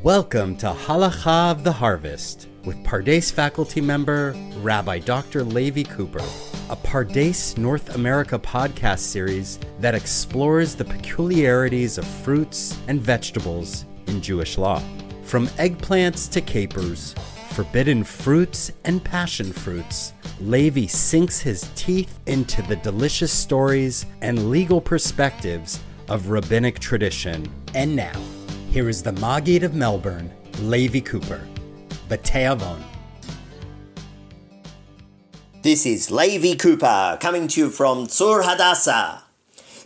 Welcome to Halacha of the Harvest with Pardes faculty member Rabbi Dr. Levi Cooper, a Pardes North America podcast series that explores the peculiarities of fruits and vegetables in Jewish law. From eggplants to capers, forbidden fruits and passion fruits, Levi sinks his teeth into the delicious stories and legal perspectives of rabbinic tradition. And now, here is the Maggid of Melbourne, Levi Cooper. Bateavon. This is Levi Cooper coming to you from Tzur Hadassah.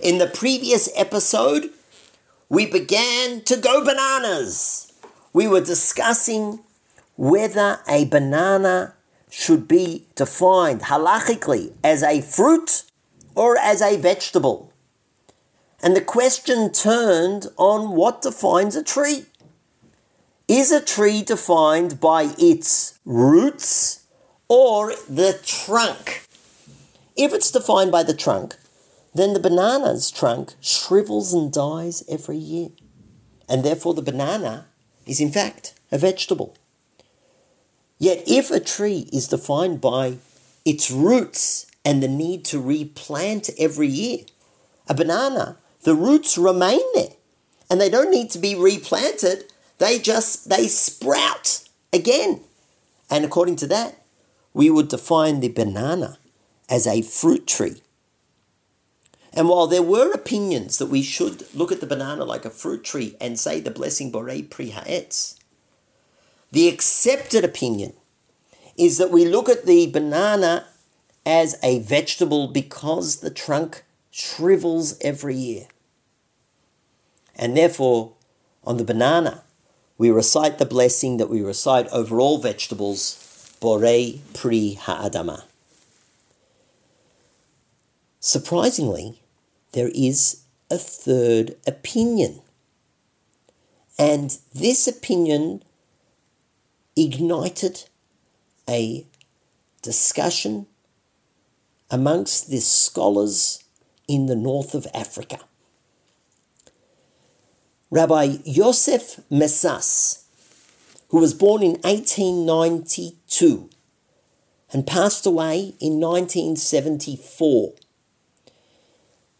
In the previous episode, we began to go bananas. We were discussing whether a banana should be defined halachically as a fruit or as a vegetable. And the question turned on what defines a tree. Is a tree defined by its roots or the trunk? If it's defined by the trunk, then the banana's trunk shrivels and dies every year. And therefore, the banana is in fact a vegetable. Yet, if a tree is defined by its roots and the need to replant every year, a banana the roots remain there and they don't need to be replanted. They just, they sprout again. And according to that, we would define the banana as a fruit tree. And while there were opinions that we should look at the banana like a fruit tree and say the blessing Borei Pri Ha'etz, the accepted opinion is that we look at the banana as a vegetable because the trunk shrivels every year. And therefore, on the banana, we recite the blessing that we recite over all vegetables, Borei Pri Ha'adama. Surprisingly, there is a third opinion. And this opinion ignited a discussion amongst the scholars in the north of Africa. Rabbi Yosef Messas, who was born in 1892 and passed away in 1974.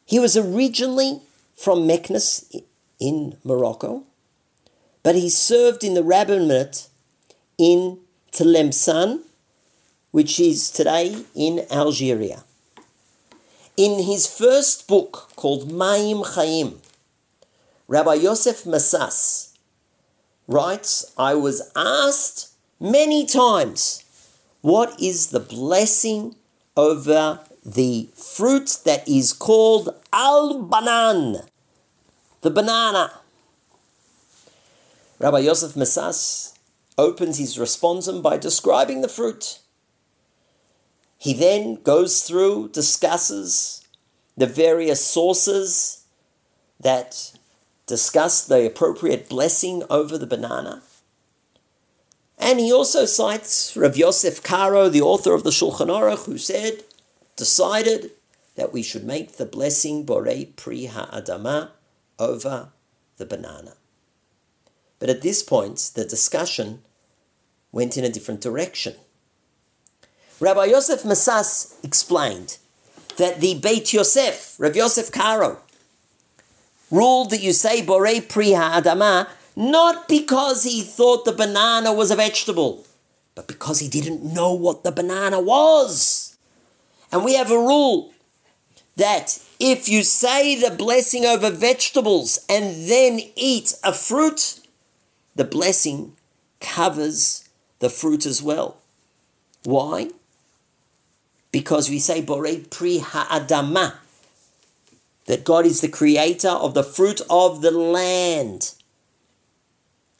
He was originally from Meknes in Morocco, but he served in the rabbinate in Tlemcen, which is today in Algeria. In his first book called Maim Chaim, Rabbi Yosef Masas writes, I was asked many times, what is the blessing over the fruit that is called al banan, the banana? Rabbi Yosef Masas opens his responsum by describing the fruit. He then goes through, discusses the various sources that discuss the appropriate blessing over the banana. And he also cites Rav Yosef Karo, the author of the Shulchan Aruch, who said, decided that we should make the blessing Borei Pri Ha'adama over the banana. But at this point, the discussion went in a different direction. Rabbi Yosef Masas explained that the Beit Yosef, Rav Yosef Karo, ruled that you say Borei Pri Ha'adama not because he thought the banana was a vegetable, but because he didn't know what the banana was. And we have a rule that if you say the blessing over vegetables and then eat a fruit, the blessing covers the fruit as well. Why? Because we say Borei Pri Ha'adama that God is the creator of the fruit of the land.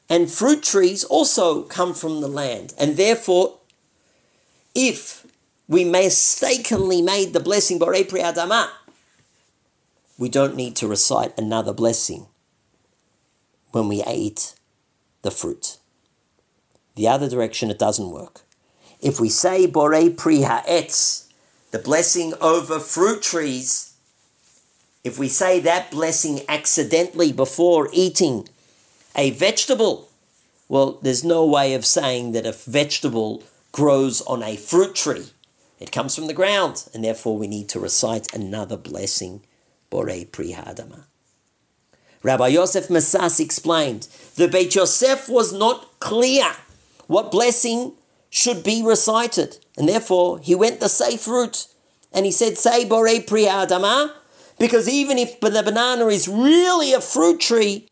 And fruit trees also come from the land. And therefore, if we mistakenly made the blessing Borei Pri Adama, we don't need to recite another blessing when we ate the fruit. The other direction, it doesn't work. If we say Borei Pri Ha'etz, the blessing over fruit trees, if we say that blessing accidentally before eating a vegetable, Well, there's no way of saying that a vegetable grows on a fruit tree. It comes from the ground, and therefore we need to recite another blessing, Borei Prihadama. Rabbi Yosef Masas explained, the Beit Yosef was not clear what blessing should be recited, and therefore he went the safe route, and he said, say Borei Pri Ha'adama, because even if the banana is really a fruit tree,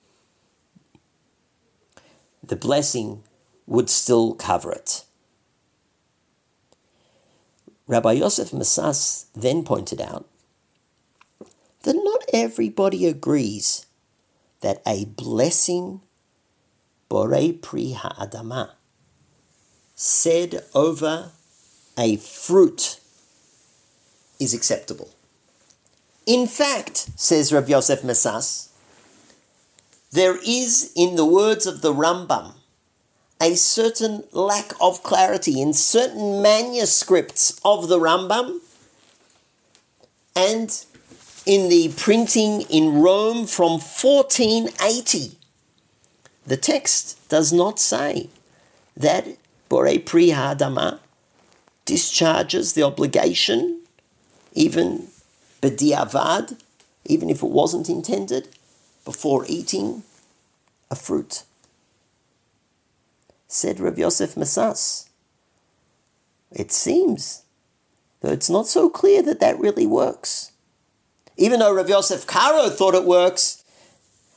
the blessing would still cover it. Rabbi Yosef Masas then pointed out that not everybody agrees that a blessing, Borei Pri Ha'adama, said over a fruit is acceptable. In fact, says Rav Yosef Masas, there is in the words of the Rambam a certain lack of clarity in certain manuscripts of the Rambam and in the printing in Rome from 1480. The text does not say that Borei Pri Ha'adama discharges the obligation, even b'diavad, even if it wasn't intended, before eating a fruit. Said Rav Yosef Masas, it seems that it's not so clear that that really works. Even though Rav Yosef Karo thought it works,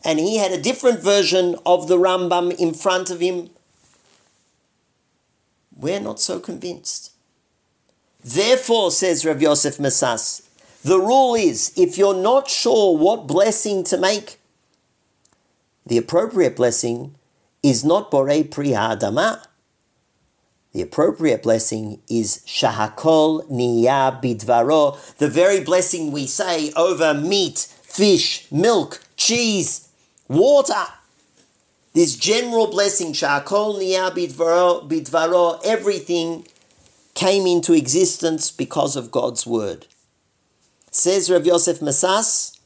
and he had a different version of the Rambam in front of him, we're not so convinced. Therefore, says Rav Yosef Masas, the rule is if you're not sure what blessing to make, the appropriate blessing is not Borei Pri Ha'adama. The appropriate blessing is Shahakol Niya Bidvaro, the very blessing we say over meat, fish, milk, cheese, water. This general blessing, Shahakol Niya Bidvaro, everything came into existence because of God's word. Says Rav Yosef Masas,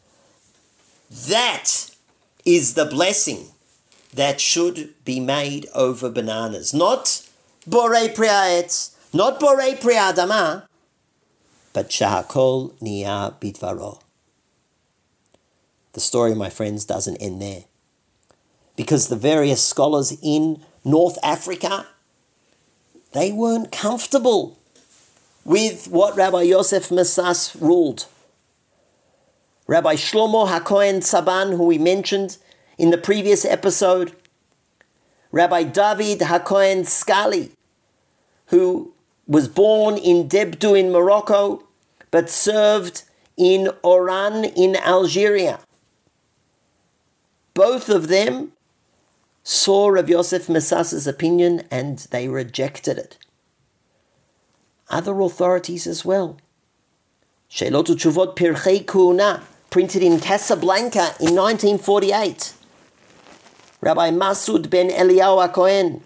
that is the blessing that should be made over bananas. Not Borei Priaetz, not Borei Priadama, but Shahakol Niya Bidvaro. The story, my friends, doesn't end there. Because the various scholars in North Africa, they weren't comfortable with what Rabbi Yosef Masas ruled. Rabbi Shlomo HaKohen Saban, who we mentioned in the previous episode, Rabbi David HaKohen Skali, who was born in Debdu in Morocco, but served in Oran in Algeria. Both of them saw Rav Yosef Masas's opinion and they rejected it. Other authorities as well. Shelot Chuvot Pirchei Kuna printed in Casablanca in 1948. Rabbi Masud ben Eliyahu Cohen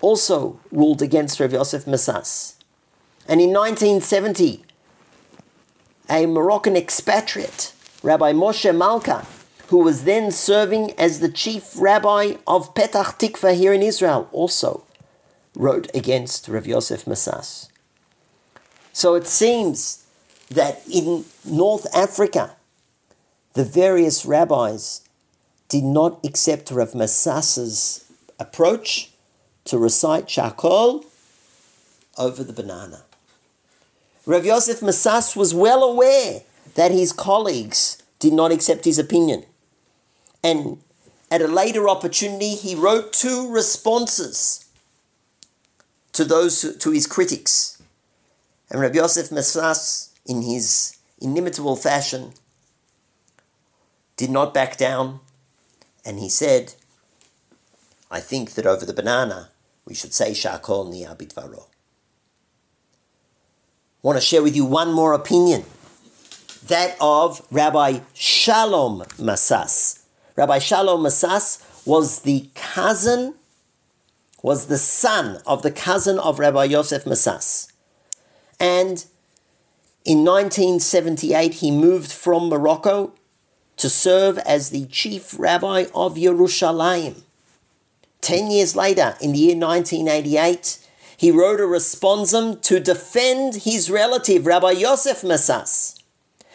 also ruled against Rav Yosef Masas. And in 1970, a Moroccan expatriate, Rabbi Moshe Malka, who was then serving as the chief rabbi of Petach Tikva here in Israel, also wrote against Rav Yosef Masas. So it seems that in North Africa, the various rabbis did not accept Rav Masas's approach to recite Shakol over the banana. Rav Yosef Masas was well aware that his colleagues did not accept his opinion. And at a later opportunity, he wrote two responses to those to his critics. And Rav Yosef Masas, in his inimitable fashion, did not back down, and he said, I think that over the banana we should say Shakol Bidvaro. want to share with you one more opinion, that of Rabbi Shalom Masas. Rabbi Shalom Masas was the cousin, was the son of the cousin of Rabbi Yosef Masas. And in 1978, he moved from Morocco to serve as the chief rabbi of Yerushalayim. Ten years later, in the year 1988, he wrote a responsum to defend his relative, Rabbi Yosef Masas.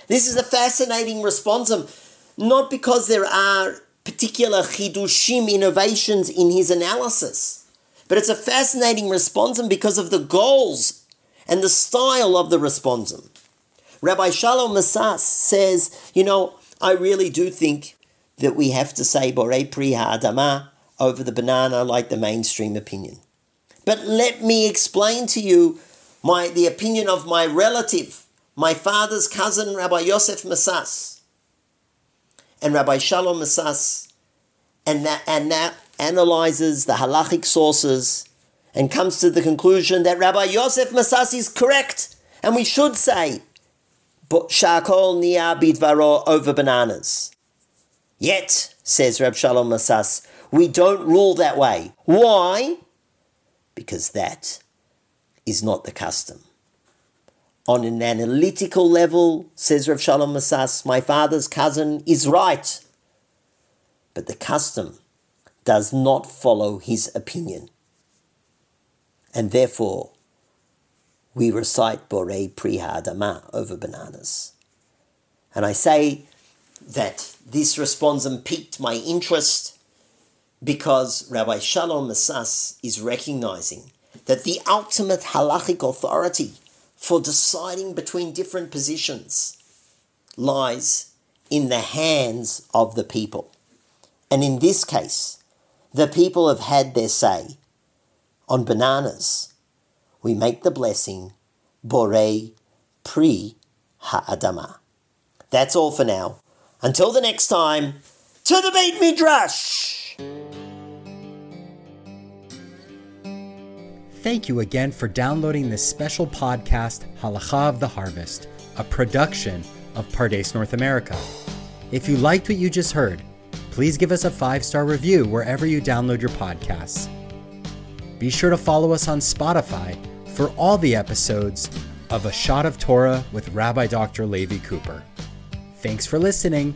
This is a fascinating responsum, not because there are particular chidushim innovations in his analysis, but it's a fascinating responsum because of the goals and the style of the responsum. Rabbi Shalom Masas says, you know, I really do think that we have to say Borei Pri Ha'adama over the banana like the mainstream opinion. But let me explain to you my, the opinion of my relative, my father's cousin, Rabbi Yosef Masas. And Rabbi Shalom Masas and that, and that analyzes the halachic sources and comes to the conclusion that Rabbi Yosef Masas is correct. And we should say Shakol Nia Bidvaro over bananas. Yet, says Reb Shalom Masas, we don't rule that way. Why? Because that is not the custom. On an analytical level, says Reb Shalom Masas, my father's cousin is right. But the custom does not follow his opinion. And therefore, we recite Borei Priha Adama over bananas. And I say that this responsum piqued my interest because Rabbi Shalom Masas is recognizing that the ultimate halachic authority for deciding between different positions lies in the hands of the people. And in this case, the people have had their say on bananas we make the blessing Borei Pri Ha'adama. That's all for now. Until the next time, to the Beit Midrash! Thank you again for downloading this special podcast, Halacha of the Harvest, a production of Pardes North America. If you liked what you just heard, please give us a five star review wherever you download your podcasts. Be sure to follow us on Spotify for all the episodes of A Shot of Torah with Rabbi Dr. Levi Cooper. Thanks for listening.